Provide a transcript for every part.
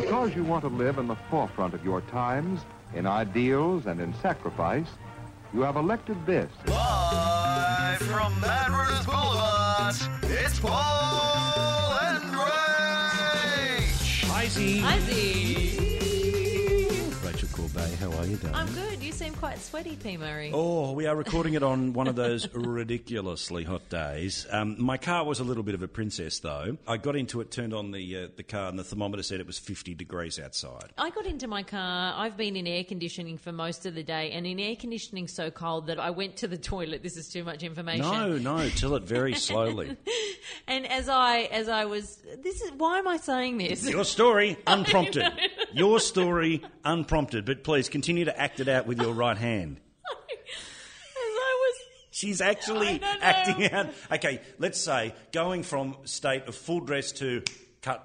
Because you want to live in the forefront of your times, in ideals and in sacrifice, you have elected this. Live from Mad Runners Boulevard, it's Paul and Rach. Izzy. Izzy. Rachel Corbett, how are you, darling? I'm good. You seem quite sweaty, P. Murray. Oh, we are recording it on one of those ridiculously hot days. Um, my car was a little bit of a princess, though. I got into it, turned on the uh, the car, and the thermometer said it was 50 degrees outside. I got into my car. I've been in air conditioning for most of the day, and in air conditioning so cold that I went to the toilet. This is too much information. No, no, till it very slowly. And as I as I was, this is why am I saying this? Your story, unprompted. Your story, unprompted. But please continue to act it out with your right hand. As I was She's actually acting out. Okay, let's say going from state of full dress to cut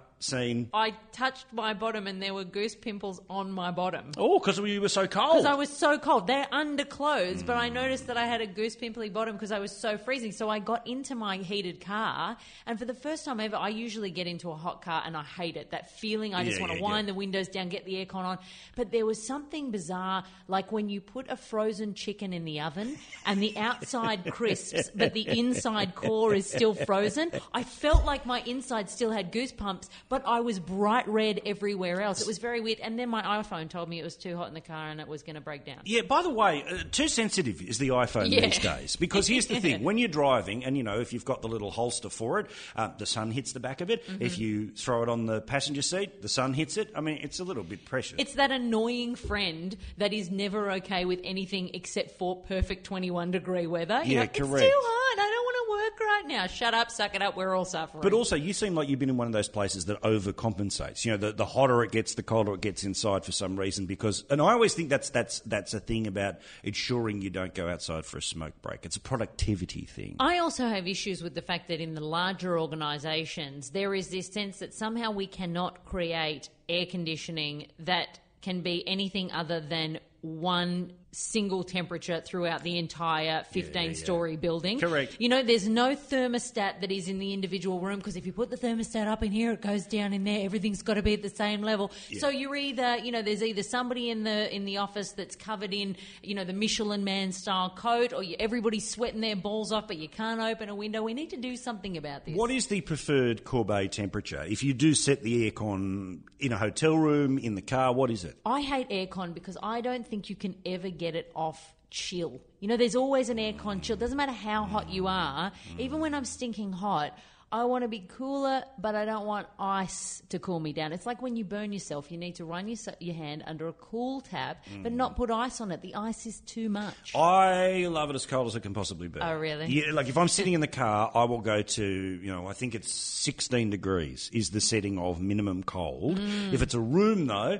I touched my bottom and there were goose pimples on my bottom. Oh, because we were so cold. Because I was so cold. They're under clothes, but I hmm. noticed that I had a goose pimply bottom because I was so freezing. So I got into my heated car, and for the first time ever, I usually get into a hot car and I hate it. That feeling, I just Yeah, want to yeah, wind yeah. the windows down, get the aircon on. But there was something bizarre, like when you put a frozen chicken in the oven and the outside crisps, but the inside core is still frozen. I felt like my inside still had goosebumps, but I was bright red everywhere else. It was very weird. And then my iPhone told me it was too hot in the car and it was going to break down. Yeah, by the way, uh, too sensitive is the iPhone Yeah. these days. Because here's the thing when you're driving, and you know, if you've got the little holster for it, uh, the sun hits the back of it. Mm-hmm. If you throw it on the passenger seat, the sun hits it. I mean, it's a little bit precious. It's that annoying friend that is never okay with anything except for perfect 21 degree weather. You Yeah, know, It's too hot. I don't want to work right now. Shut up, suck it up. We're all suffering. But also, you seem like you've been in one of those places that overcompensates. You know, the, the hotter it gets, the colder it gets inside for some reason. Because, and I always think that's that's that's a thing about ensuring you don't go outside for a smoke break. It's a productivity thing. I also have issues with the fact that in the larger organisations, there is this sense that somehow we cannot create air conditioning that can be anything other than one single temperature throughout the entire 15 story building. Correct. You know, there's no thermostat that is in the individual room because if you put the thermostat up in here, it goes down in there. Everything's got to be at the same level. So you're either, you know, there's either somebody in the in the office that's covered in, you know, the Michelin Man style coat, or you, everybody's sweating their balls off, but you can't open a window. We need to do something about this. What is the preferred Corbett temperature? If you do set the aircon in a hotel room, in the car, what is it? I hate aircon because I don't think you can ever get it off chill. You know, there's always an aircon chill. Doesn't matter how hot you are. Even when I'm stinking hot, I want to be cooler, but I don't want ice to cool me down. It's like when you burn yourself, you need to run your, your hand under a cool tap, but not put ice on it. The ice is too much. I love it as cold as it can possibly be. Oh, really? Yeah, like if I'm sitting in the car, I will go to, you know, I think it's 16 degrees is the setting of minimum cold. Mm. If it's a room, though,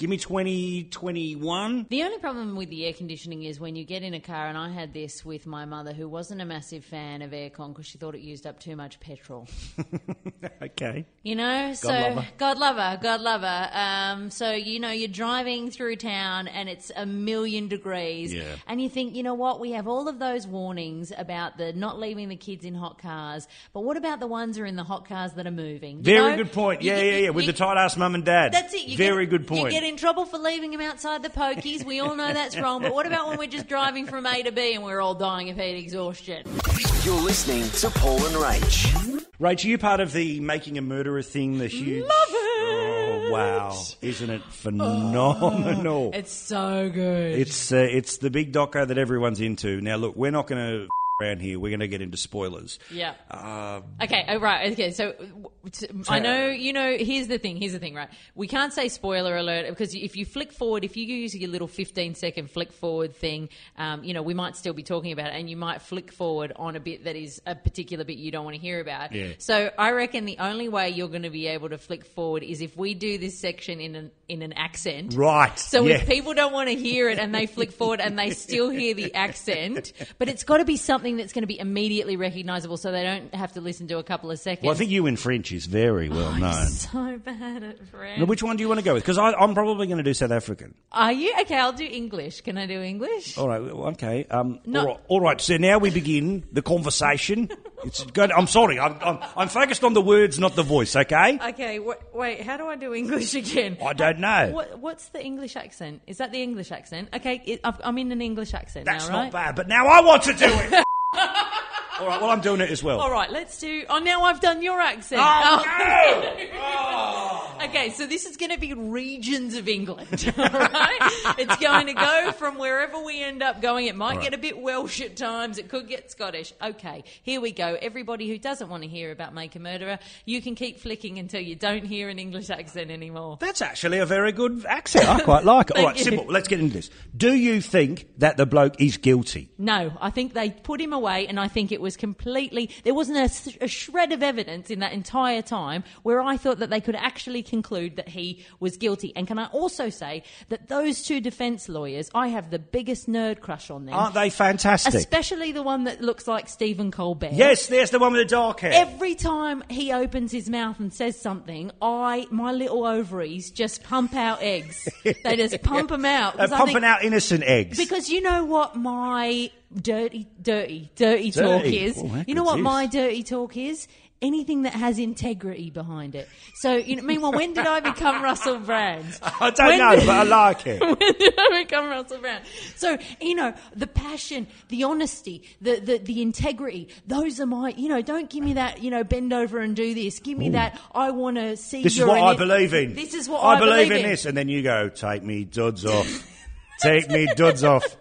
give me 20, 21. The only problem with the air conditioning is when you get in a car, and I had this with my mother, who wasn't a massive fan of aircon because she thought it used up too much petrol. Okay. You know, so love her. God love her, God love her. Um, so you know, you're driving through town and it's a million degrees, Yeah. and you think, you know what? We have all of those warnings about the not leaving the kids in hot cars, but what about the ones who are in the hot cars that are moving? You Very know? good point. You Yeah, get- yeah, yeah. With you- the tight ass mum and dad. That's it. You Very get, good point. You get in trouble for leaving him outside the pokies. We all know that's wrong. But what about when we're just driving from A to B and we're all dying of heat exhaustion? You're listening to Paul and Rach. Rach, are you part of the making a murderer thing? The huge. Love it. Oh, wow. Isn't it phenomenal? It's so good. It's uh, it's the big doco that everyone's into. Now, look, we're not going to around here. We're going to get into spoilers. Yeah. Uh, Okay. Oh, right. Okay. So I know. You know. Here's the thing. Here's the thing. Right. We can't say spoiler alert because if you flick forward, if you use your little 15 second flick forward thing, um, you know, we might still be talking about it, and you might flick forward on a bit that is a particular bit you don't want to hear about. Yeah. So I reckon the only way you're going to be able to flick forward is if we do this section in an in an accent. Right. So yeah. if people don't want to hear it and they flick forward and they still hear the accent, but it's got to be something that's going to be immediately recognisable, so they don't have to listen to a couple of seconds. well, I think you in French is very well known. I'm so bad at French. Now, which one do you want to go with? Because I'm probably going to do South African. Are you okay? I'll do English. Can I do English? All right, well, okay. Um, No. all, right, all right, so now we begin the conversation. It's good. I'm sorry. I'm, I'm, I'm focused on the words, not the voice, okay? Okay, w- wait. How do I do English again? I don't know. What, what's the English accent? Is that the English accent? Okay, it, I've, I'm in an English accent That's now, right? not bad, but now I want to do it. all right, well, I'm doing it as well. All right, let's do. Oh, now I've done your accent. Oh, Oh. oh. Okay, so this is going to be regions of England. All right, it's going to go from wherever we end up going. It might right. get a bit Welsh at times. It could get Scottish. Okay, here we go. Everybody who doesn't want to hear about Make a Murderer, you can keep flicking until you don't hear an English accent anymore. That's actually a very good accent. I quite like it. all right, Thank you. simple. Let's get into this. Do you think that the bloke is guilty? No, I think they put him away, and I think it was completely. There wasn't a shred of evidence in that entire time where I thought that they could actually conclude that he was guilty. And can I also say that those two defence lawyers, I have the biggest nerd crush on them. Aren't they fantastic? Especially the one that looks like Stephen Colbert. yes, there's the one with the dark hair. Every time he opens his mouth and says something, I my little ovaries just pump out eggs. they just pump them out. They're uh, I pumping think- out innocent eggs. because you know what my dirty, dirty, dirty talk is. Oh, you know what my dirty talk is? Anything that has integrity behind it. So, you know, meanwhile, when did I become Russell Brand? I don't When know, did- but I like it. when did I become Russell Brand? So, you know, the passion, the honesty, the, the, the integrity, those are my, you know, don't give me that, you know, bend over and do this. Give me that, I want to see This is what I believe in. This is what I, believe in this, and then you go, take me duds off, take me duds off.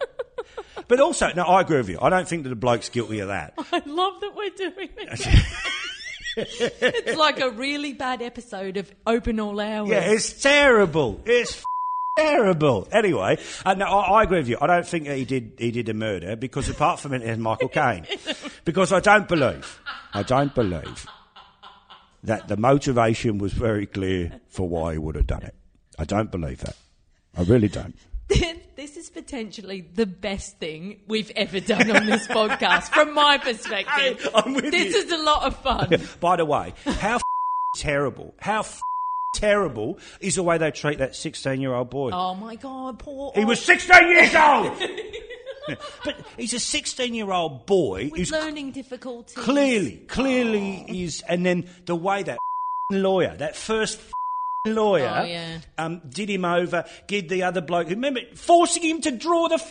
But also, no, I agree with you. I don't think that the bloke's guilty of that. I love that we're doing this. It's like a really bad episode of Open All Hours. Yeah, it's terrible. It's f- terrible. Anyway, uh, no, I, I agree with you. I don't think that he did he did a murder because apart from it, there's Michael Caine. because I don't believe, I don't believe that the motivation was very clear for why he would have done it. I don't believe that. I really don't. This is potentially the best thing we've ever done on this podcast, from my perspective. With this you. is a lot of fun. By the way, how f- terrible, how f- terrible is the way they treat that 16 year old boy? Oh my god, poor. He was 16 years old! but he's a 16 year old boy with who's learning difficulties. clearly, clearly is, and then the way that lawyer, that first lawyer, Oh, yeah. um, did him over, did the other bloke, remember, forcing him to draw the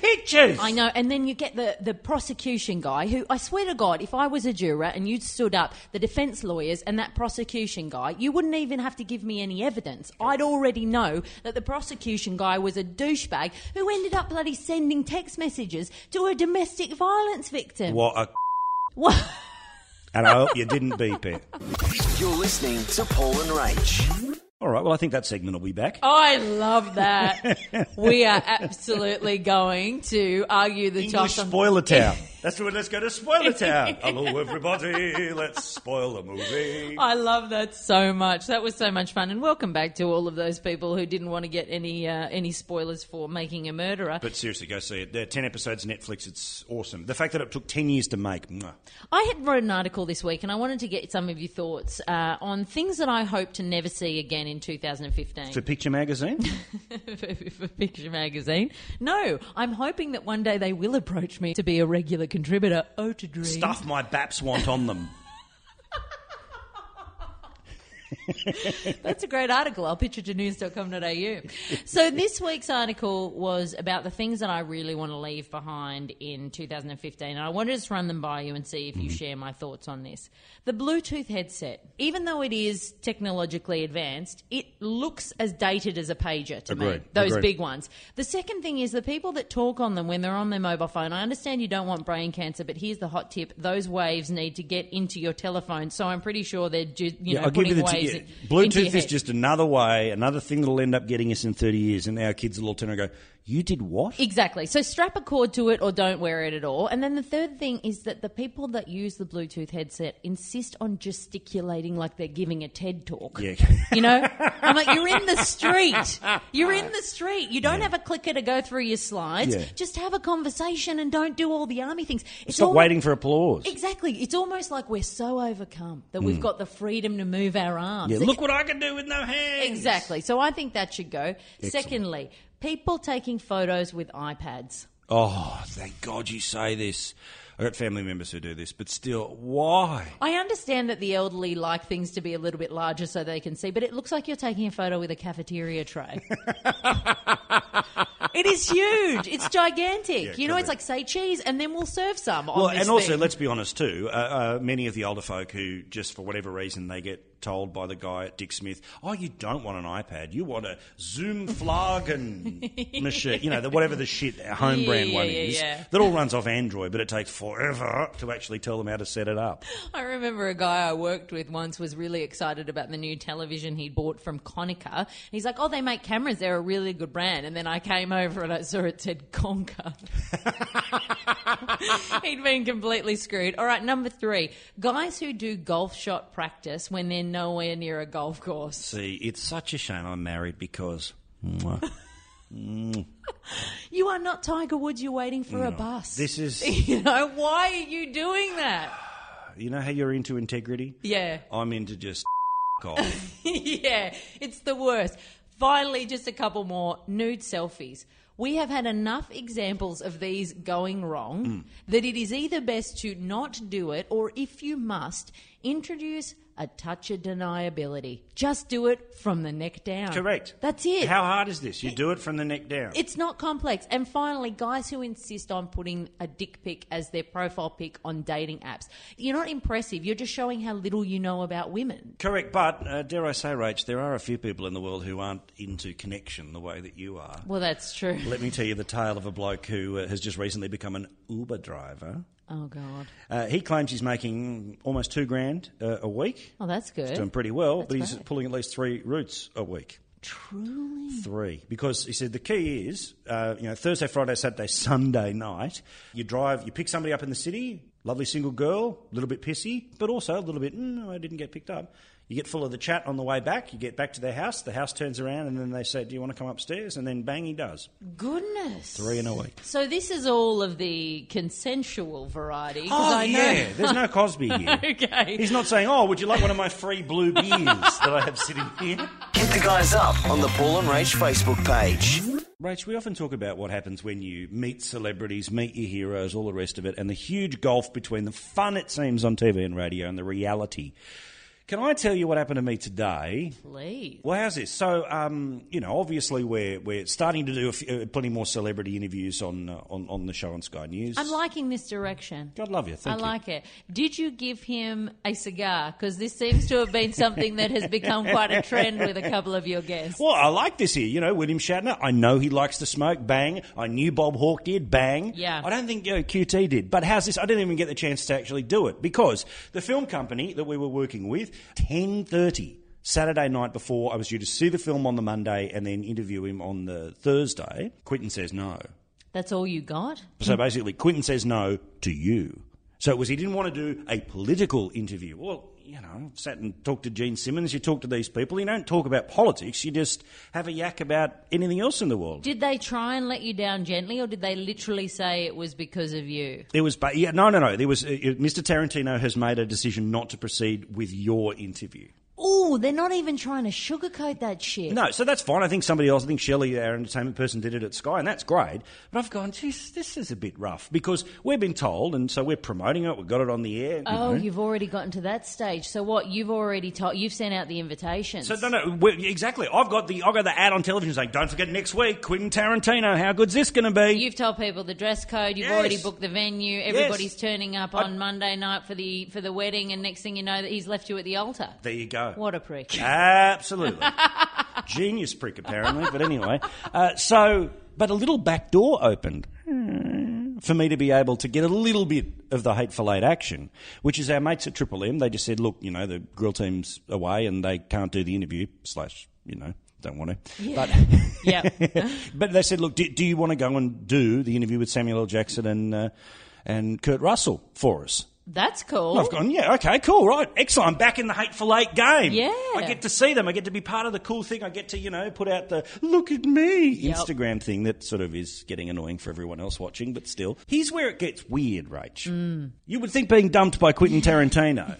pictures. I know, and then you get the, the prosecution guy who, I swear to God, if I was a juror and you'd stood up, the defence lawyers and that prosecution guy, you wouldn't even have to give me any evidence. I'd already know that the prosecution guy was a douchebag who ended up bloody sending text messages to a domestic violence victim. What a. What? And I hope you didn't beep it. You're listening to Paul and Rach. All right, well, I think that segment will be back. I love that. we are absolutely going to argue the English toss on- Spoiler Town. That's what. Let's go to Spoiler Town. Hello, everybody. Let's spoil the movie. I love that so much. That was so much fun, and welcome back to all of those people who didn't want to get any uh, any spoilers for making a murderer. But seriously, go see it. There are 10 episodes Netflix. It's awesome. The fact that it took 10 years to make. mwah. I had wrote an article this week, and I wanted to get some of your thoughts uh, on things that I hope to never see again in 2015 For Picture Magazine? for, for Picture Magazine. No, I'm hoping that one day they will approach me to be a regular contributor. Oh, to dream. Stuff my baps want on them. That's a great article. I'll pitch it to news.com.au. So this week's article was about the things that I really want to leave behind in 2015. And I want to just run them by you and see if you Mm-hmm. share my thoughts on this. The Bluetooth headset, even though it is technologically advanced, it looks as dated as a pager to me. Agreed. Those Agreed. big ones. The second thing is the people that talk on them when they're on their mobile phone. I understand you don't want brain cancer, but here's the hot tip: those waves need to get into your telephone. So I'm pretty sure they're you know I'll give you the waves t- yeah. in- into your Bluetooth is just another way, another thing that'll end up getting us in 30 years. And our kids will all turn and go, You did what? Exactly. So strap a cord to it or don't wear it at all. And then the third thing is that the people that use the Bluetooth headset insist on gesticulating like they're giving a TED talk. Yeah. You know? I'm like, you're in the street. You're in the street. You don't have a clicker to go through your slides. Yeah. Just have a conversation and don't do all the army things. It's Stop waiting for applause. Exactly. It's almost like we're so overcome that we've got the freedom to move our arms. Mm. Yeah, look what I can do with no hands. Exactly. So I think that should go. Secondly, people taking photos with iPads. Oh, thank God you say this. I've got family members who do this, but still, why? I understand that the elderly like things to be a little bit larger so they can see, but it looks like you're taking a photo with a cafeteria tray. it is huge. It's gigantic. you know, it's like say cheese, and then we'll serve some. Well, and also, thing. let's be honest too. Uh, uh, many of the older folk who, just for whatever reason, they get told by the guy at Dick Smith, "Oh, you don't want an iPad. You want a Zoom Flagen machine. You know, the, whatever the shit home Yeah, brand yeah, one yeah, is that all runs off Android, but it takes forever to actually tell them how to set it up." I remember a guy I worked with once was really excited about the new television he'd bought from Konica. And he's like, "Oh, they make cameras. They're a really good brand." And then I came over and I saw it said Conker. He'd been completely screwed. All right, number three: guys who do golf shot practice when they're nowhere near a golf course. See, it's such a shame I'm married because. You are not Tiger Woods. You're waiting for a bus. This is, you know why are you doing that? you know how you're into integrity? Yeah. I'm into just off. yeah, it's the worst. Finally, just a couple more nude selfies. We have had enough examples of these going wrong Hmm. that it is either best to not do it or, if you must, introduce a touch of deniability. Just do it from the neck down. Correct. That's it. How hard is this? You do it from the neck down. It's not complex. And finally, guys who insist on putting a dick pic as their profile pic on dating apps. You're not impressive. You're just showing how little you know about women. Correct, but uh, dare I say, Rach, there are a few people in the world who aren't into connection the way that you are. Well, that's true. Let me tell you the tale of a bloke who uh, has just recently become an Uber driver. Oh, God. Uh, he claims he's making almost two grand uh, a week. Oh, that's good. He's Doing pretty well, That's but he's pulling at least three routes a week. Truly. Three. Because he said the key is, uh, you know, Thursday, Friday, Saturday, Sunday night, you drive, you pick somebody up in the city, lovely single girl, a little bit pissy, but also a little bit, mm, I didn't get picked up. You get full of the chat on the way back, you get back to their house, the house turns around, and then they say, Do you want to come upstairs? And then bang, he does. Goodness. Three in a week. So this is all of the consensual variety. Oh, I know- yeah, there's no Cosby here. okay. He's not saying, Oh, would you like one of my free blue beers that I have sitting here? Hit the guys up on the Paul and Rach Facebook page. Rach, we often talk about what happens when you meet celebrities, meet your heroes, all the rest of it, and the huge gulf between the fun it seems on TV and radio and the reality. Can I tell you what happened to me today? Please. Well, how's this? So, um, you know, obviously we're we're starting to do a few, uh, plenty more celebrity interviews on uh, on on the show on Sky News. I'm liking this direction. God love you. Thank you. I you. like it. Did you give him a cigar? Because this seems to have been something that has become quite a trend with a couple of your guests. Well, I like this here. You know, William Shatner. I know he likes to smoke. Bang. I knew Bob Hawke did. Bang. Yeah. I don't think you know, QT did. But how's this? I didn't even get the chance to actually do it because the film company that we were working with, ten thirty. Saturday night before, I was due to see the film on the Monday and then interview him on the Thursday. Quentin says no. That's all you got? So basically, Quentin says no to you. So it was he didn't want to do a political interview. Well, you know, sat and talked to Gene Simmons. You talk to these people. You don't talk about politics. You just have a yak about anything else in the world. Did they try and let you down gently, or did they literally say it was because of you? There was, but yeah, no, no, no. There was uh, Mr. Tarantino has made a decision not to proceed with your interview. Oh, they're not even trying to sugarcoat that shit. No, so that's fine. I think somebody else, I think Shelley, our entertainment person, did it at Sky, and that's great. But I've gone, geez, this is a bit rough because we've been told, and so we're promoting it. We've got it on the air. you Oh, know. you've already gotten to that stage. So what? You've already told. You've sent out the invitations. So no, no, we exactly. I've got the I've got the ad on television saying, "Don't forget next week, Quentin Tarantino. How good's this going to be?" You've told people the dress code. You've Yes. already booked the venue. Everybody's turning up I- on Monday night for the for the wedding, and next thing you know, that he's left you at the altar. there you go. What a prick! Absolutely, genius prick apparently. But anyway, uh, so but a little back door opened hmm, for me to be able to get a little bit of the hateful eight action, which is our mates at Triple M. They just said, "Look, you know, the grill team's away and they can't do the interview slash, you know." don't want to. Yeah. But Yeah. but they said, look, do, do you want to go and do the interview with Samuel L. Jackson and uh, and Kurt Russell for us? That's cool. I've gone, yeah, okay, cool, right, excellent. I'm back in the Hateful Eight game. Yeah. I get to see them. I get to be part of the cool thing. I get to, you know, put out the look at me Yep. Instagram thing that sort of is getting annoying for everyone else watching, but still. Here's where it gets weird, Rach. Mm. You would think being dumped by Quentin Tarantino.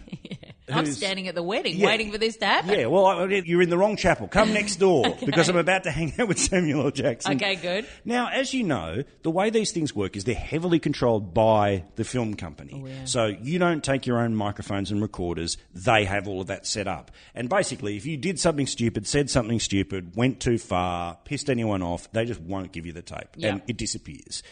I'm who's- standing at the wedding Yeah. waiting for this to happen. Yeah, well, I, you're in the wrong chapel. Come next door because I'm about to hang out with Samuel L. Jackson. Okay, good. Now, as you know, the way these things work is they're heavily controlled by the film company. Oh. So you don't take your own microphones and recorders. They have all of that set up. And basically, if you did something stupid, said something stupid, went too far, pissed anyone off, they just won't give you the tape. Yeah. And it disappears.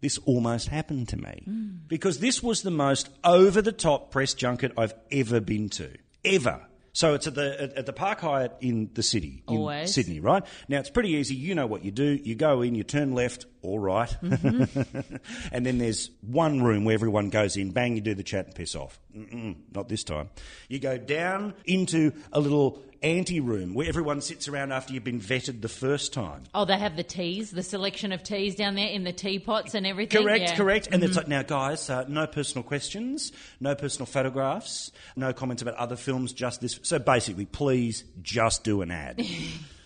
This almost happened to me Hmm. because this was the most over the top press junket I've ever been to. Ever. So it's at the at, at the Park Hyatt in the city in Always. Sydney, right? Now it's pretty easy. You know what you do. You go in, you turn left or right, Mm-hmm. and then there's one room where everyone goes in. Bang, you do the chat and piss off. Mm-mm, not this time. You go down into a little ante room where everyone sits around after you've been vetted the first time. Oh, they have the teas, the selection of teas down there in the teapots and everything. Correct, Yeah. correct. And it's like, now, guys, uh, no personal questions, no personal photographs, no comments about other films, just this. So basically, please just do an ad.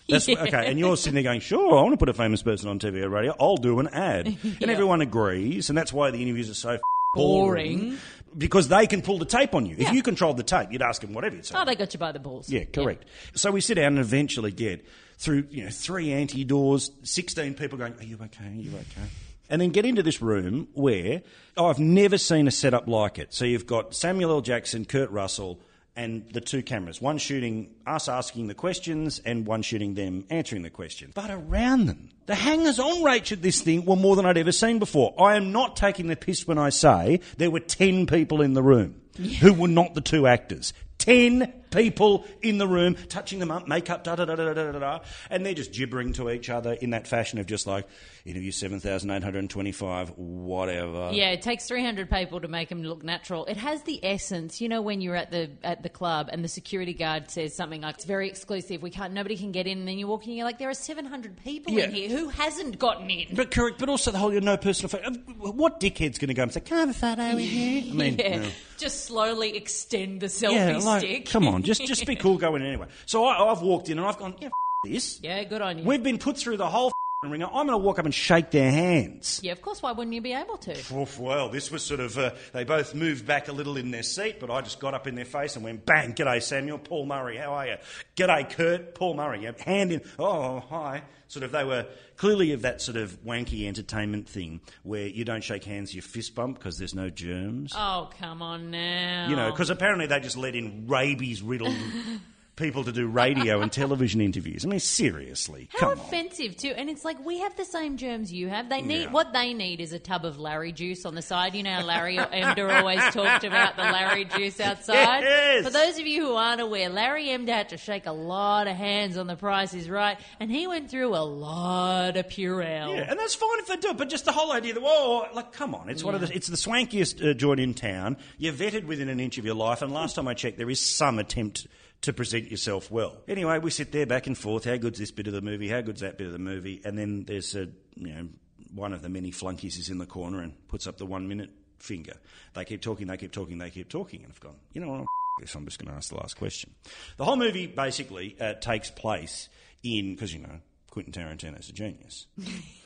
That's, Okay, and you're sitting there going, sure, I want to put a famous person on TV or radio. I'll do an ad. And everyone agrees, and that's why the interviews are so f- boring. Boring. Because they can pull the tape on you. If you controlled the tape, you'd ask them whatever you'd say. Oh, they got you by the balls. Yeah, correct. So we sit down and eventually get through, you know, three anti doors, 16 people going, Are you okay? Are you okay? And then get into this room where oh, I've never seen a setup like it. So you've got Samuel L. Jackson, Kurt Russell, and the two cameras. One shooting us asking the questions and one shooting them answering the questions. But around them, the hangers on rates at this thing were more than I'd ever seen before. I am not taking the piss when I say there were 10 people in the room who were not the two actors. 10 people in the room, touching them up, makeup, da da da da da da da, and they're just gibbering to each other in that fashion of just like, interview 7,825, whatever. Yeah, it takes 300 people to make them look natural. It has the essence, you know, when you're at the at the club and the security guard says something like, "It's very exclusive. We can't. Nobody can get in." And then you walk in, and you're like, "There are 700 people Yeah. in here. Who hasn't gotten in?" But correct, but also the whole you no personal photo. What dickhead's going to go and say, "Can I have a photo with you?" I mean, yeah, no. just slowly extend the selfie yeah, like, stick. come on, just just be cool going anyway. So I, I've walked in and I've gone, yeah, f- this. Yeah, good on you. We've been put through the whole f- ringer. I'm going to walk up and shake their hands. yeah, of course. Why wouldn't you be able to? Oof, well, this was sort of, uh, they both moved back a little in their seat, but I just got up in their face and went, bang, g'day Samuel, Paul Murray, how are you? G'day Kurt, Paul Murray, yeah, hand in, oh, hi. Sort of, they were clearly of that sort of wanky entertainment thing where you don't shake hands, you fist bump because there's no germs. Oh, come on now. You know, because apparently they just let in rabies riddled people to do radio and television interviews. I mean, seriously, How come on. offensive too! And it's like we have the same germs you have. They need Yeah. what they need is a tub of Larry juice on the side. You know, how Larry Emdur always talked about the Larry juice outside. Yes. For those of you who aren't aware, Larry Emdur had to shake a lot of hands on The Price Is Right, and he went through a lot of Purell. Yeah, and that's fine if they do it, but just the whole idea that, whoa, like, come on, it's one of the, it's the swankiest uh, joint in town. You're vetted within an inch of your life, and last time I checked, there is some attempt to present yourself well. Anyway, we sit there back and forth. How good's this bit of the movie? How good's that bit of the movie? And then there's a, you know, one of the many flunkies is in the corner and puts up the one minute finger. They keep talking, they keep talking, they keep talking, and I've gone, you know what? This. I'm just going to ask the last question. The whole movie basically uh, takes place in because you know Quentin Tarantino's a genius.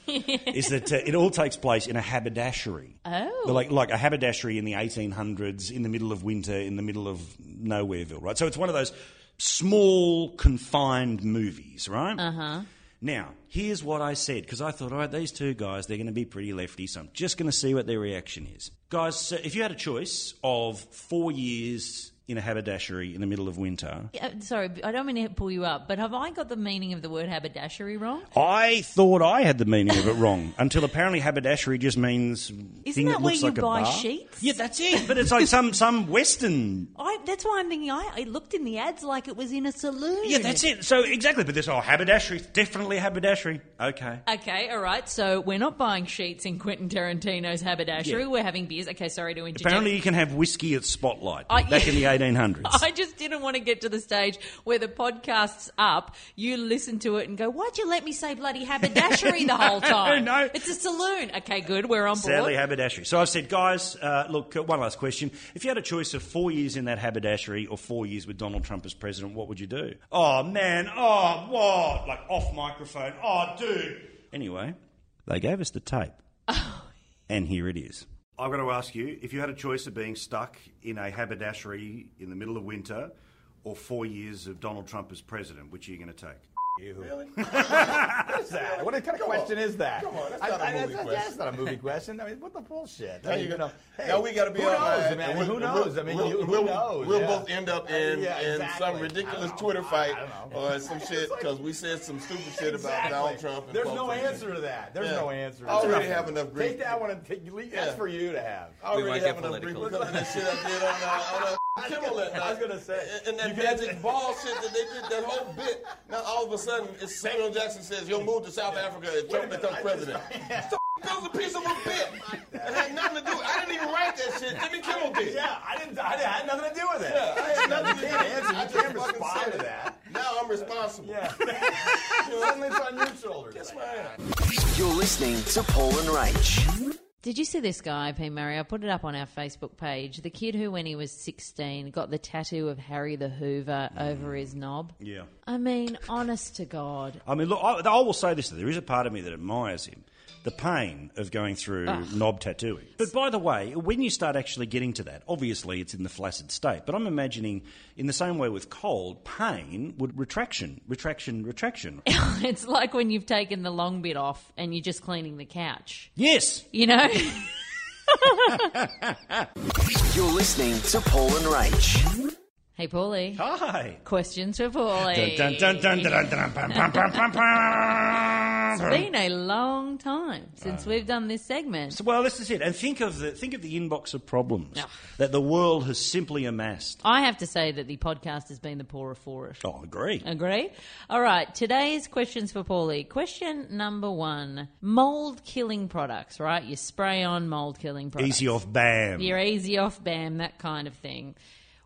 is that uh, it all takes place in a haberdashery. Oh. They're like like a haberdashery in the 1800s, in the middle of winter, in the middle of nowhereville, right? So it's one of those small, confined movies, right? Uh huh. Now, here's what I said because I thought, all right, these two guys, they're going to be pretty lefty, so I'm just going to see what their reaction is. Guys, so if you had a choice of four years in a haberdashery in the middle of winter, Uh, sorry, I don't mean to pull you up, but have I got the meaning of the word haberdashery wrong? I thought I had the meaning of it wrong until apparently haberdashery just means thing that where looks you like buy sheets? Yeah, that's it. But it's like some some western. I, that's why I'm thinking. I, I looked in the ads like it was in a saloon. Yeah, that's it. So exactly. But this oh haberdashery, definitely a haberdashery. Okay. Okay, all right. So we're not buying sheets in Quentin Tarantino's haberdashery. Yeah. We're having beers. Okay, sorry to interject. Apparently, you can have whiskey at Spotlight I- back in the 1800s. I just didn't want to get to the stage where the podcast's up, you listen to it and go, why'd you let me say bloody haberdashery the whole time? No. It's a saloon. Okay, good. We're on board. Sadly, haberdashery. So I've said, guys, uh, look, uh, one last question. If you had a choice of four years in that haberdashery or four years with Donald Trump as president, what would you do? Oh, man. Oh, what? Like off microphone. Oh, dude. Anyway, they gave us the tape. and here it is. I've got to ask you if you had a choice of being stuck in a haberdashery in the middle of winter or four years of Donald Trump as president, which are you going to take? What is that? What kind of question is that? Come on, that's not a I- movie that's, question. That's not a movie question. I mean, what the bullshit? Now I you mean, gotta- know, hey, now we got to be who on knows, man? and Who knows? I mean, we'll, who we'll, knows? We'll yeah. both end up in, Yeah, in some ridiculous. Twitter fight I don't know. or some shit because we said some stupid shit about Donald Trump. And There's no Francis. answer to that. There's Yeah. no answer. I already have enough grief. Take that one and take, leave, Yeah. that's for you to have. I already have enough grief political. because of that shit I did on, uh, uh, Kimmel that night. I was gonna say, And, and that you magic ball shit that they did, that whole bit. Now all of a sudden, it's Samuel Jackson says, you'll move to South Africa if Trump becomes president. That was a piece of a bit. It had nothing to do I didn't even write that shit. Jimmy Kimmel did. Yeah, I didn't. I, didn't- I had nothing to do with it. Yeah, I had nothing you to can't do. answer. I You can't respond said to it. that. Now I'm responsible. Yeah. Suddenly it's on your shoulders. Yes, ma'am. You're listening to Paul and Rach. Did you see this guy, P. Murray? I put it up on our Facebook page. The kid who, when he was 16, got the tattoo of Harry the Hoover over his knob. Yeah. I mean, honest to God. I mean, look, I, I will say this: there is a part of me that admires him. The pain of going through knob tattooing. But by the way, when you start actually getting to that, obviously it's in the flaccid state. But I'm imagining, in the same way with cold, pain would retraction, retraction, retraction. it's like when you've taken the long bit off and you're just cleaning the couch. yes. You know? You're listening to Paul and Rach. hey, Paulie. Hi. Questions for Paulie. Dun, dun, dun, It's been a long time since um, we've done this segment. So, well, this is it. And think of the think of the inbox of problems Ugh. that the world has simply amassed. I have to say that the podcast has been the poorer for it. Oh, I agree. Agree? All right, today's questions for Paulie. Question number one mold killing products, right? You spray on mold killing products. Easy off, bam. You're easy off, bam, that kind of thing.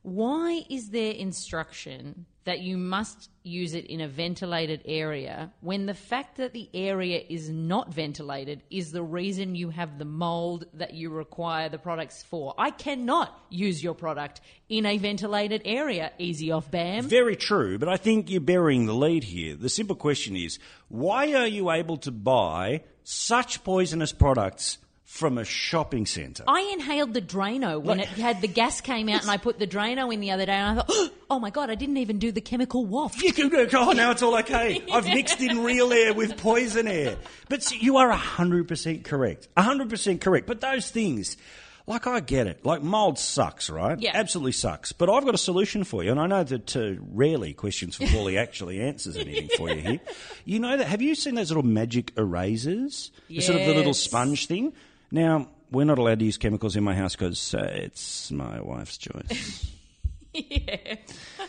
Why is there instruction that you must use it in a ventilated area when the fact that the area is not ventilated is the reason you have the mold that you require the products for? I cannot use your product in a ventilated area. Easy off, bam. Very true, but I think you're burying the lead here. The simple question is why are you able to buy such poisonous products from a shopping centre? I inhaled the Drano when it had the gas came out, and I put the Drano in the other day, and I thought, oh my god, I didn't even do the chemical waft. You can go, oh, now it's all okay. I've mixed in real air with poison air. But see, you are 100% correct. 100% correct. But those things, like I get it. Like mold sucks, right? Yeah. Absolutely sucks. But I've got a solution for you. And I know that uh, rarely questions for Paulie actually answers anything for you here. You know that, have you seen those little magic erasers? The Sort of the little sponge thing? Now, we're not allowed to use chemicals in my house because uh, it's my wife's choice. yeah.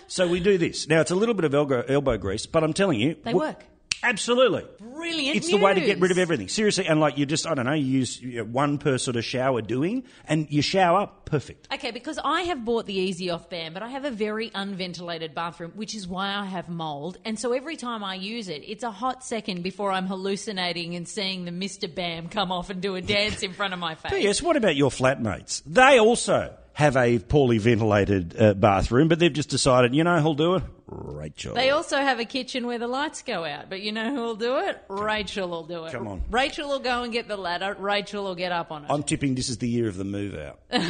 So we do this. Now, it's a little bit of elbow, elbow grease, but I'm telling you. They wh- work. Absolutely. Brilliant It's the way to get rid of everything. Seriously. And like you just, I don't know, you use one per sort of shower doing, and you shower, perfect. Okay, because I have bought the Easy Off Bam, but I have a very unventilated bathroom, which is why I have mold. And so every time I use it, it's a hot second before I'm hallucinating and seeing the Mr. Bam come off and do a dance in front of my face. P.S. What about your flatmates? They also have a poorly ventilated uh, bathroom, but they've just decided, you know who'll do it? Rachel. They also have a kitchen where the lights go out, but you know who will do it? Rachel will do it. Come on. Rachel will go and get the ladder. Rachel will get up on it. I'm tipping this is the year of the move out.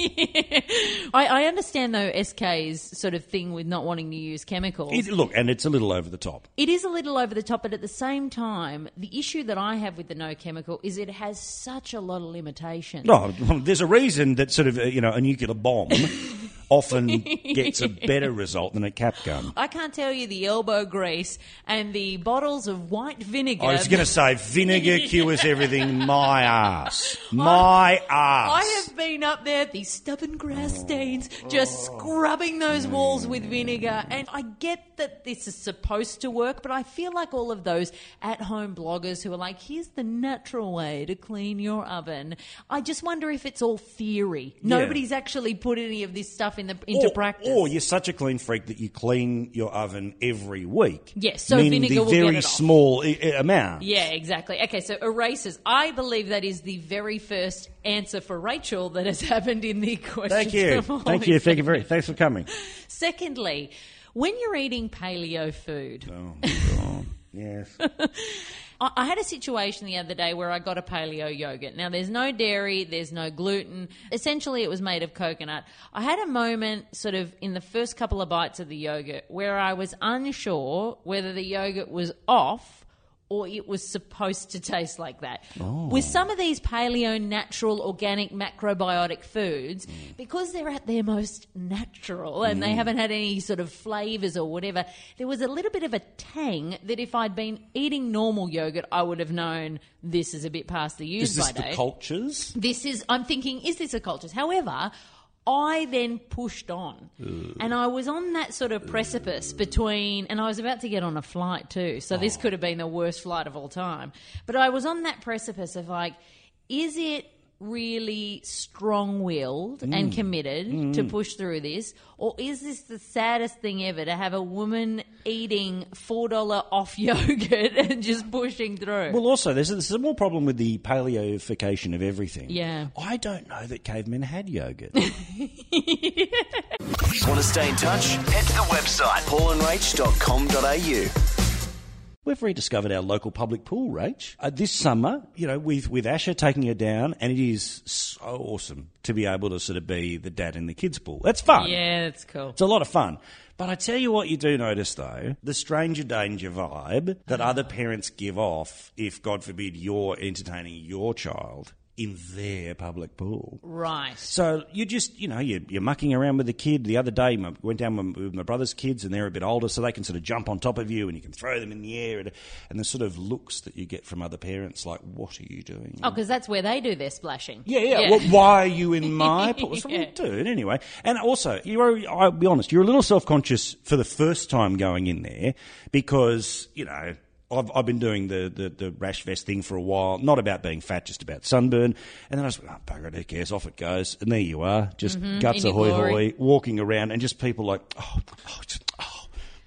I, I understand though SK's sort of thing with not wanting to use chemicals. It- look, and it's a little over the top. It is a little over the top, but at the same time, the issue that I have with the no chemical is it has such a lot of limitations. No, there's a reason that sort of, uh, you know, a nuclear bomb often gets a better result than a cap gun. I can't tell you the elbow grease and the bottles of white vinegar. I was going to say vinegar cures everything. My ass, my ass. I have been up there at the stubborn grass stains, just scrubbing those walls with vinegar. And I get that this is supposed to work, but I feel like all of those at home bloggers who are like, here's the natural way to clean your oven. I just wonder if it's all theory. Nobody's actually put any of this stuff in the, into or, practice. Or you're such a clean freak that you clean your oven every week. Yes, so meaning vinegar the will get very it off. small i- i- amount. Yeah, exactly. Okay, so erasers. I believe that is the very first answer for Rachel that has happened in the question. Thank you, thank you, thank you very, thanks for coming. Secondly, when you're eating paleo food, Oh, God. yes. I I had a situation the other day where I got a paleo yogurt. Now, there's no dairy, there's no gluten. Essentially, it was made of coconut. I had a moment, sort of, in the first couple of bites of the yogurt where I was unsure whether the yogurt was off or it was supposed to taste like that. Oh. With some of these paleo, natural, organic, macrobiotic foods, mm. because they're at their most natural and they mm. haven't had any sort of flavors or whatever, there was a little bit of a tang that if I'd been eating normal yogurt, I would have known this is a bit past the use Is this by the date. cultures? This is, I'm thinking, is this a cultures? However, I then pushed on. And I was on that sort of precipice between, and I was about to get on a flight too. So this oh. could have been the worst flight of all time. But I was on that precipice of like, is it really strong willed and mm. committed to mm-hmm. push through this? Or is this the saddest thing ever to have a woman eating $4 off yogurt and just pushing through? Well, also, there's, there's a more problem with the paleoification of everything. Yeah. I don't know that cavemen had yogurt. Want to stay in touch? Head to the website paulandrach.com.au. We've rediscovered our local public pool, Rach. Uh, this summer, you know, with, with Asher taking her down, and it is so awesome to be able to sort of be the dad in the kids' pool. That's fun. yeah, that's cool. It's a lot of fun. But I tell you what, you do notice though, the stranger danger vibe that other parents give off if, God forbid, you're entertaining your child in their public pool. Right. So you just, you know, you're, you're mucking around with the kid. The other day, I went down with with my brother's kids, and they're a bit older, so they can sort of jump on top of you, and you can throw them in the air, and, and the sort of looks that you get from other parents, like, "What are you doing?" Oh, because that's where they do their splashing. Yeah, yeah. Well, why are you in my pool? So, dude, anyway. And also, you're, I'll be honest, you're a little self conscious for the first time going in there because, you know, I've, I've been doing the, the, the rash vest thing for a while, not about being fat, just about sunburn. And then I was like, oh, bugger it, who cares? Off it goes. And there you are, just mm-hmm, guts in your ahoy hoy, walking around, and just people like, oh, oh, just,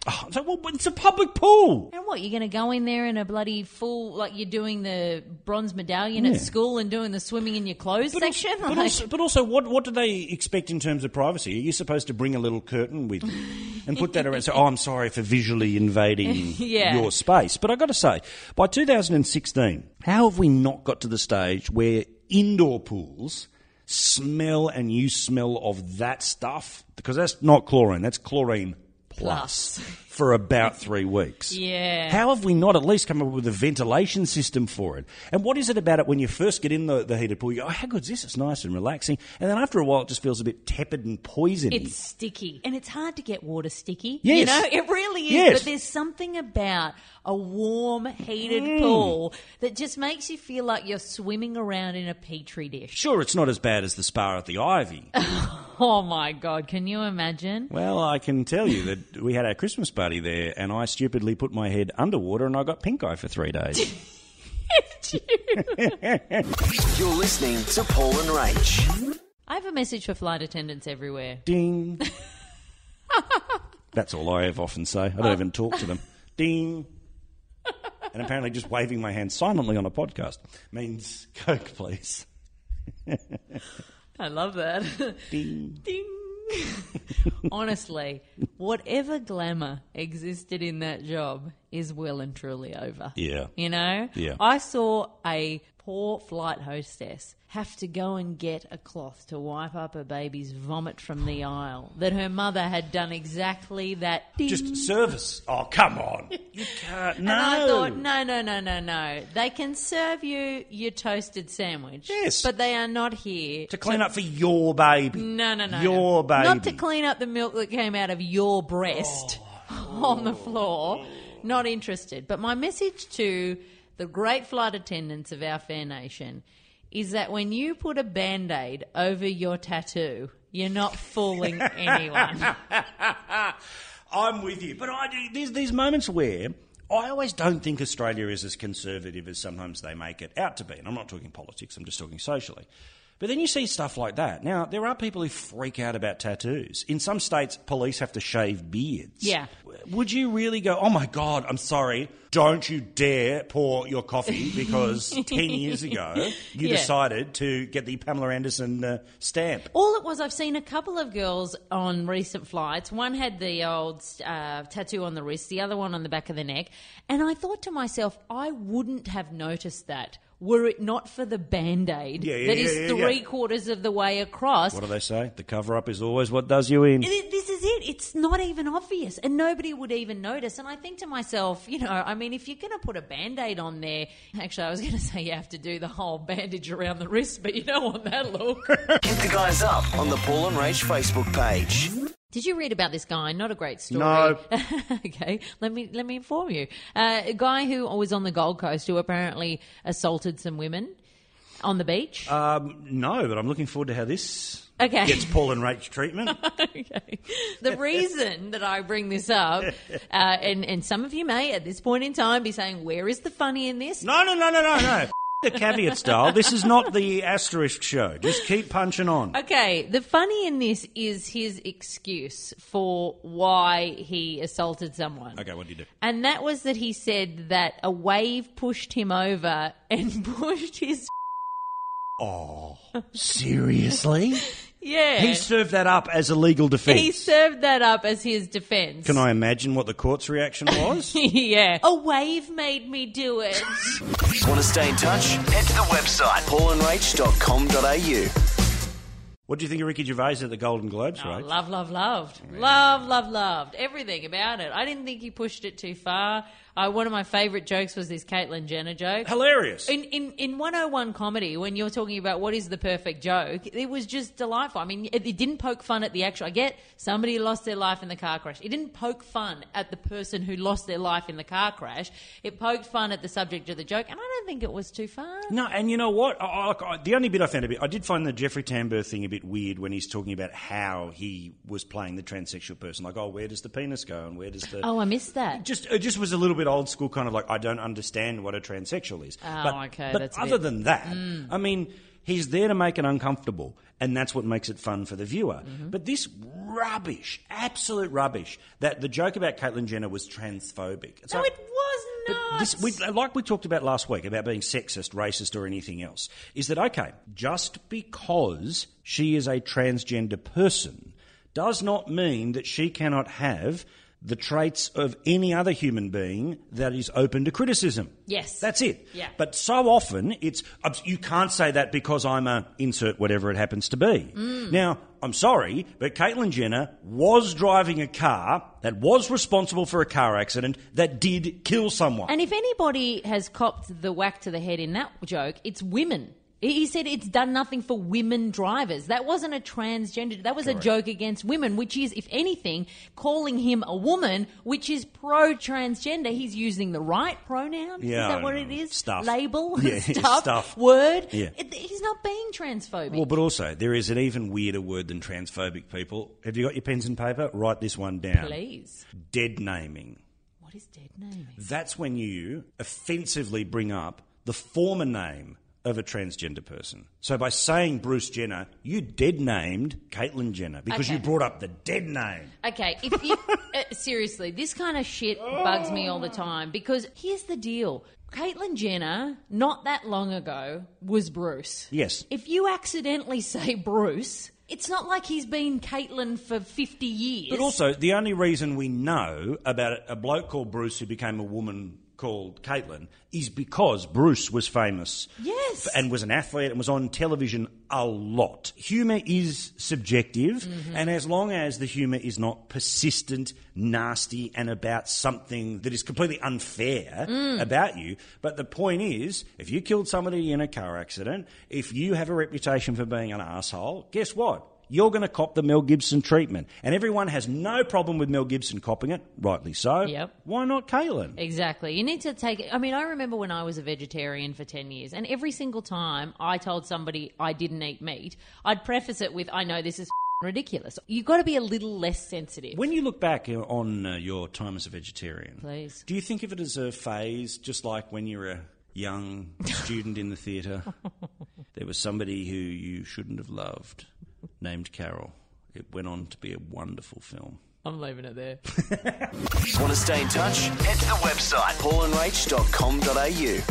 oh. So, well, it's a public pool. And what, you're going to go in there in a bloody full, like you're doing the bronze medallion Yeah. at school and doing the swimming in your clothes But section? also, but, Like- also, but also, what what do they expect in terms of privacy? Are you supposed to bring a little curtain with you and put that around? So, oh, I'm sorry for visually invading Yeah. your space. But I got to say, by 2016, how have we not got to the stage where indoor pools smell and you smell of that stuff? Because that's not chlorine, that's chlorine plus. Plus. For about three weeks. Yeah. How have we not at least come up with a ventilation system for it? And what is it about it when you first get in the, the heated pool? You go, oh, how good's this? It's nice and relaxing. And then after a while, it just feels a bit tepid and poisony. It's sticky. And it's hard to get water sticky. Yes. You know, it really is. Yes. But there's something about a warm, heated Mm. pool that just makes you feel like you're swimming around in a petri dish. Sure, it's not as bad as the spa at the Ivy. Oh my God, can you imagine? well, I can tell you that we had our Christmas party there, and I stupidly put my head underwater, and I got pink eye for three days. You're listening to Paul and Rach. I have a message for flight attendants everywhere. Ding. That's all I have often say. I don't even talk to them. Ding. And apparently, just waving my hand silently on a podcast means Coke, please. I love that. Ding. Ding. Honestly, whatever glamour existed in that job is well and truly over. Yeah. You know? Yeah. I saw a poor flight hostess have to go and get a cloth to wipe up her baby's vomit from the aisle that her mother had done exactly that. Ding. Just service. Oh, come on. You can't. No. And I thought, no, no, no, no, no. They can serve you your toasted sandwich. Yes. But they are not here To clean up for your baby. No, no, no. Your baby. Not to clean up the milk that came out of your breast Oh. on the floor. Not interested. But my message to the great flight attendants of our fair nation is that when you put a band aid over your tattoo, you're not fooling anyone. I'm with you, but I do, there's these moments where I always don't think Australia is as conservative as sometimes they make it out to be. And I'm not talking politics; I'm just talking socially. But then you see stuff like that. Now, there are people who freak out about tattoos. In some states, police have to shave beards. Yeah. Would you really go, oh my God, I'm sorry, don't you dare pour your coffee because 10 years ago you Yeah. decided to get the Pamela Anderson uh, stamp? All it was, I've seen a couple of girls on recent flights. One had the old uh, tattoo on the wrist, the other one on the back of the neck. And I thought to myself, I wouldn't have noticed that were it not for the band aid Yeah, yeah, that is yeah, yeah, three yeah. quarters of the way across. What do they say? The cover up is always what does you in. This is it. It's not even obvious, and nobody would even notice. And I think to myself, you know, I mean, if you're going to put a band aid on there, actually, I was going to say you have to do the whole bandage around the wrist, but you don't want that look. Hit the guys up on the Paul and Rach Facebook page. Did you read about this guy? Not a great story. No. okay, let me let me inform you. Uh, a guy who was on the Gold Coast who apparently assaulted some women on the beach. Um, no, but I'm looking forward to how this Okay. gets Paul and Rach treatment. okay. The reason that I bring this up, uh, and and some of you may at this point in time be saying, "Where is the funny in this?" No, no, no, no, no, no. The caveat style. This is not the asterisk show. Just keep punching on. Okay, the funny in this is his excuse for why he assaulted someone. Okay, what do you do? And that was that he said that a wave pushed him over and pushed his. Oh, seriously? Yeah. He served that up as a legal defence. He served that up as his defense. Can I imagine what the court's reaction was? yeah. A wave made me do it. Want to stay in touch? Head to the website paulandrach.com.au. what do you think of Ricky Gervais at the Golden Globes, Oh, right? love, love, loved. Love, love, loved. Everything about it. I didn't think he pushed it too far. Uh, one of my favourite jokes was this Caitlyn Jenner joke. Hilarious. In, in in 101 comedy, when you're talking about what is the perfect joke, it was just delightful. I mean, it, it didn't poke fun at the actual. I get somebody lost their life in the car crash. It didn't poke fun at the person who lost their life in the car crash. It poked fun at the subject of the joke, and I don't think it was too far. No, and you know what? I, I, I- the only bit I found a bit, I did find the Jeffrey Tambor thing a bit weird when he's talking about how he was playing the transsexual person. Like, oh, where does the penis go, and where does the Oh, I missed that. just it just was a little bit old school, kind of like I don't understand what a transsexual is. Oh, but, okay, But other bit- than that, I mean, he's there to make it uncomfortable, and that's what makes it fun for the viewer. Mm-hmm. But this rubbish, absolute rubbish, that the joke about Caitlyn Jenner was transphobic. It's No, like- it was not. this, we, like we talked about last week about being sexist, racist, or anything else, is that okay? Just because she is a transgender person does not mean that she cannot have the traits of any other human being that is open to criticism. Yes. That's it. Yeah. But so often it's you can't say that because I'm a insert whatever it happens to be. Mm. Now, I'm sorry, but Caitlyn Jenner was driving a car that was responsible for a car accident that did kill someone. And if anybody has copped the whack to the head in that joke, it's women. He said it's done nothing for women drivers. That wasn't a transgender. That was a joke against women, which is, if anything, calling him a woman, which is pro transgender. He's using the right pronoun. Yeah, is that what it is? Stuff. Label. Yeah, stuff. stuff. Word. Yeah. It- he's not being transphobic. well, but also, there is an even weirder word than transphobic people. Have you got your pens and paper? Write this one down. Please. Dead naming. What is dead naming? That's when you offensively bring up the former name of a transgender person. So by saying Bruce Jenner, you dead named Caitlyn Jenner because you brought up the dead name. Okay, if you uh, seriously, this kind of shit bugs me all the time because here's the deal. Caitlyn Jenner, not that long ago, was Bruce. Yes. If you accidentally say Bruce, it's not like he's been Caitlyn for 50 years. But also, the only reason we know about a bloke called Bruce who became a woman called Caitlyn is because Bruce was famous. Yes. And was an athlete and was on television a lot. Humour is subjective, Mm-hmm. and as long as the humour is not persistent, nasty, and about something that is completely unfair Mm. about you. But the point is, if you killed somebody in a car accident, if you have a reputation for being an asshole, guess what? You're going to cop the Mel Gibson treatment. And everyone has no problem with Mel Gibson copping it, rightly so. Yep. Why not Caitlyn? Exactly. You need to take it. I mean, I remember when I was a vegetarian for 10 years, and every single time I told somebody I didn't eat meat, I'd preface it with, I know this is ridiculous. You've got to be a little less sensitive. When you look back uh, on uh, your time as a vegetarian, Please. do you think of it as a phase, just like when you're a young student in the theatre? there was somebody who you shouldn't have loved, named Carol. It went on to be a wonderful film. I'm leaving it there. Want to stay in touch? Head to the website paulandrach.com.au.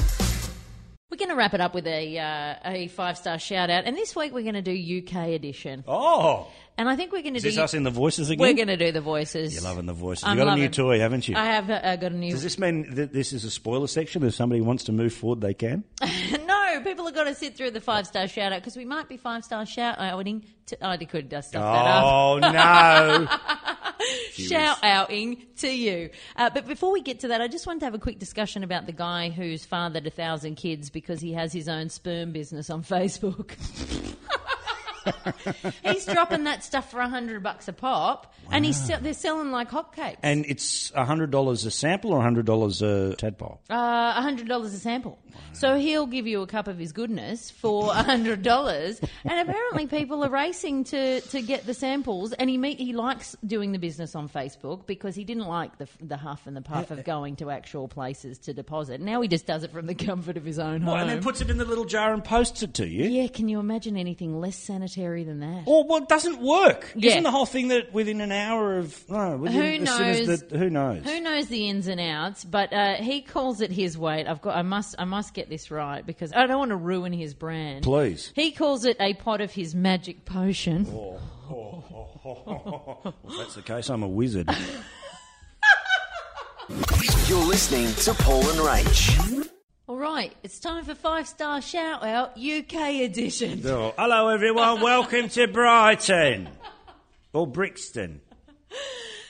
We're going to wrap it up with a uh, a five star shout out, and this week we're going to do UK edition. Oh, And I think we're going to is do. this us in the voices again? we're going to do the voices. You're loving the voices. I'm you got a new toy, haven't you? I have uh, got a new. Does this mean that this is a spoiler section? If somebody wants to move forward, they can. no, people have got to sit through the five star shout out because we might be five star shout outing. To, oh, they could uh, stuff that up. Oh no! shout outing to you. Uh, but before we get to that, I just wanted to have a quick discussion about the guy who's fathered a thousand kids because he has his own sperm business on Facebook. He's dropping that stuff for a hundred bucks a pop, and he's they're selling like hotcakes. and it's a hundred dollars a sample or a hundred dollars a tadpole. Uh, a hundred dollars a sample. So he'll give you a cup of his goodness for a hundred dollars, and apparently people are racing to, to get the samples. And he meet, he likes doing the business on Facebook because he didn't like the the huff and the puff of going to actual places to deposit. Now he just does it from the comfort of his own home. What, and then puts it in the little jar and posts it to you. yeah, can you imagine anything less sanitary than that? Or well, it doesn't work. Yeah. Isn't the whole thing that within an hour of no, within, Who as soon as knows? the, who knows? Who knows the ins and outs? But uh, he calls it his weight. I've got. I must. I must get this right because I don't want to ruin his brand. Please. He calls it a pot of his magic potion. If that's the case, I'm a wizard. You're listening to Paul and Rach. All right, it's time for five star shout out UK edition. Oh, hello, everyone. Welcome to Brighton or Brixton.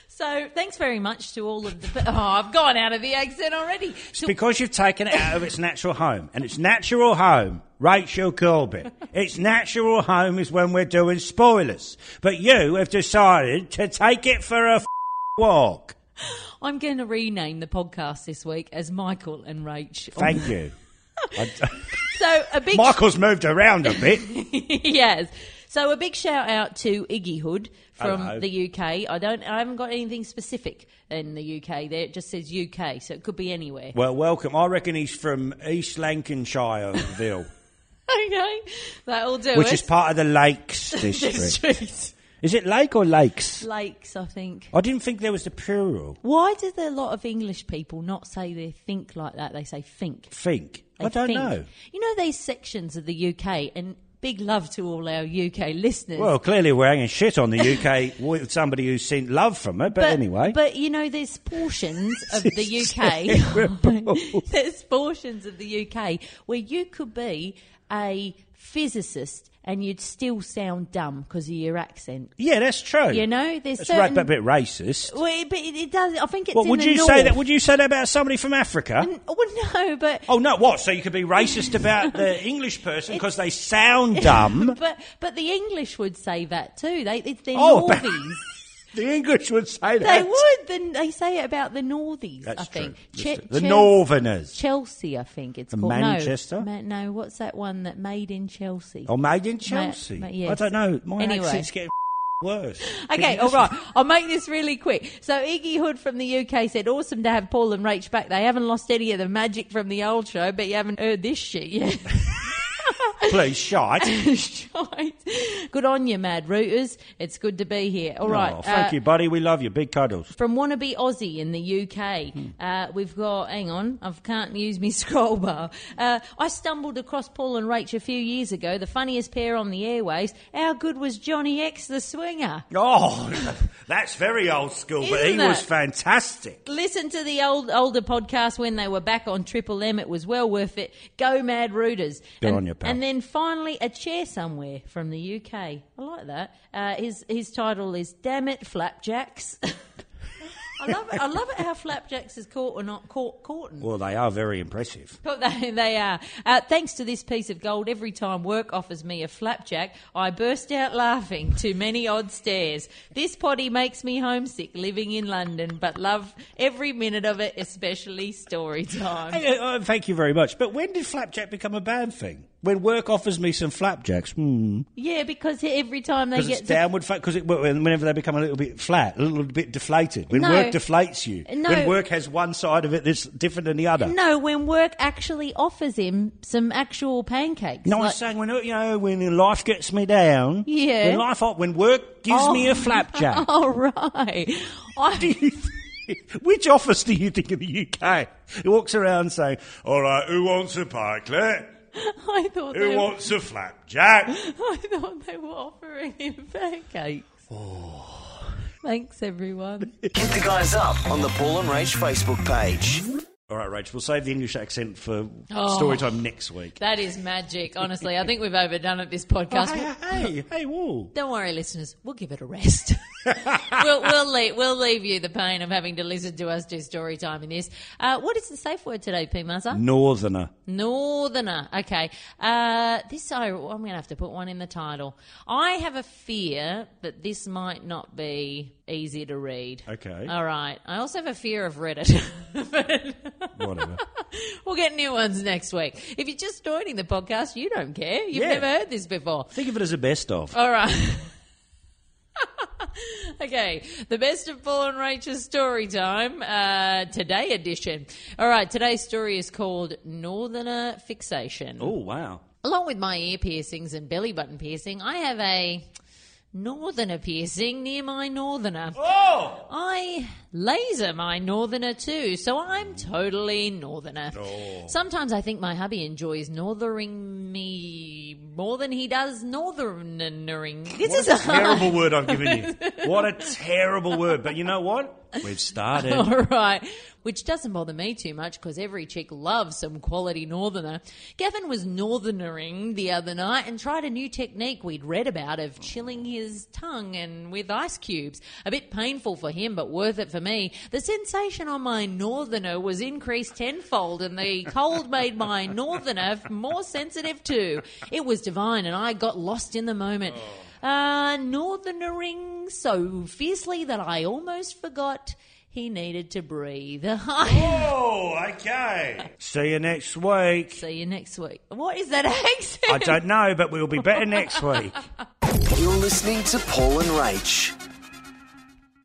So thanks very much to all of the. Oh, I've gone out of the accent already. It's To- because you've taken it out of its natural home, and its natural home, Rachel Corbett. its natural home is when we're doing spoilers, but you have decided to take it for a f- walk. I'm going to rename the podcast this week as Michael and Rach. Thank you. So a big Michael's moved around a bit. yes. So a big shout out to Iggy Hood from Hello. the UK. I don't. I haven't got anything specific in the UK. There it just says UK, so it could be anywhere. Well, welcome. I reckon he's from East Lancashireville, okay, that'll do which it. is part of the Lakes district. District. Is it lake or lakes? Lakes, I think. I didn't think there was the plural. Why do a lot of English people not say they think like that? They say think. Think. They I don't think. know. You know these sections of the UK, and big love to all our UK listeners. Well, clearly we're hanging shit on the UK with somebody who's seen love from it, but, anyway. But you know, there's portions of the UK. there's portions of the UK where you could be a physicist and you'd still sound dumb because of your accent. yeah, that's true. You know, there's That's certain. right, a bit racist. Well, it- but it, it does. I think it's. What in would you north. say that? Would you say that about somebody from Africa? Well, no, but Oh no! What? So you could be racist about the English person because they sound dumb? but but the English would say that too. They it's their Oh, Northies. The English would say that. they would. Then they say it about the Northies. That's I think true. Che- the Chel- Northerners. Chelsea, I think it's The called. Manchester? No, Ma- no, what's that one that made in Chelsea? Or made in Chelsea. ma- I yes. don't know. My Anyway. accent's getting worse. Okay, all right. I'll make this really quick. So Iggy Hood from the UK said, "Awesome to have Paul and Rach back. They haven't lost any of the magic from the old show, but you haven't heard this shit yet." Please, shite. Shite. Good on you, Mad Rooters. It's good to be here. All right. Oh, thank uh, you, buddy. We love you. Big cuddles. From Wannabe Aussie in the UK, Hmm. uh, we've got, hang on, I can't use my scroll bar. Uh, I stumbled across Paul and Rach a few years ago, the funniest pair on the airways. How good was Johnny X the Swinger? Oh, that's very old school, but he Isn't was fantastic. Listen to the old older podcast when they were back on Triple M. It was well worth it. Go Mad Rooters. Good and, on you, pal. And then finally, a chair somewhere from the UK. I like that. Uh, his his title is Damn It Flapjacks. I love it. I love it how flapjacks is caught or not caught caught. Well, they are very impressive. But they, they are. Uh, thanks to this piece of gold, every time work offers me a flapjack, I burst out laughing to many odd stares. This potty makes me homesick living in London, but love every minute of it, especially story time. Hey, uh, thank you very much. But when did flapjack become a bad thing? When work offers me some flapjacks, hmm. Yeah, because every time they get it's downward because whenever they become a little bit flat, a little bit deflated. When No. work deflates you, No. when work has one side of it that's different than the other. No, when work actually offers him some actual pancakes. No, I'm Like- saying when you know when life gets me down. Yeah. When life when work gives me Oh. a flapjack. All right. I, Which office do you think in the UK? He walks around saying, "All right, who wants a pikelet? I thought Who they, wants a flapjack?" I thought they were offering him pancakes. Oh. Thanks, everyone. Hit the guys up on the Paul and Rach Facebook page. All right, Rach, we'll save the English accent for Oh. story time next week. That is magic. Honestly, I think we've overdone it this podcast. hey, hey, hey, whoa. Don't worry, listeners. We'll give it a rest. we'll we'll leave, we'll leave you the pain of having to listen to us do story time in this. Uh, what is the safe word today, P. Mazza? Northerner. Northerner. Okay. Uh, this I, I'm going to have to put one in the title. I have a fear that this might not be easy to read. Okay. All right. I also have a fear of Reddit. Whatever. we'll get new ones next week. If you're just joining the podcast, you don't care. You've Yeah. never heard this before. Think of it as a best of. All right. okay, the best of Paul and Rachel's story time, uh, today edition. All right, today's story is called Northerner Fixation. Oh, wow. Along with my ear piercings and belly button piercing, I have a northerner piercing near my northerner. Oh! I laser my northerner too, so I'm totally northerner. Sometimes I think my hubby enjoys northering me more than he does northernering. This What is a terrible word I've given you. What a terrible word. But you know what? We've started. All right, which doesn't bother me too much because every chick loves some quality northerner. Gavin was northernering the other night and tried a new technique we'd read about of chilling his tongue and with ice cubes. A bit painful for him, but worth it for me. The sensation on my northerner was increased tenfold, and the cold made my northerner more sensitive too. It was divine, and I got lost in the moment. Oh. Uh, northernering so fiercely that I almost forgot he needed to breathe. Oh, okay. See you next week. See you next week. What is that accent? I don't know, but we'll be better next week. You're listening to Paul and Rach.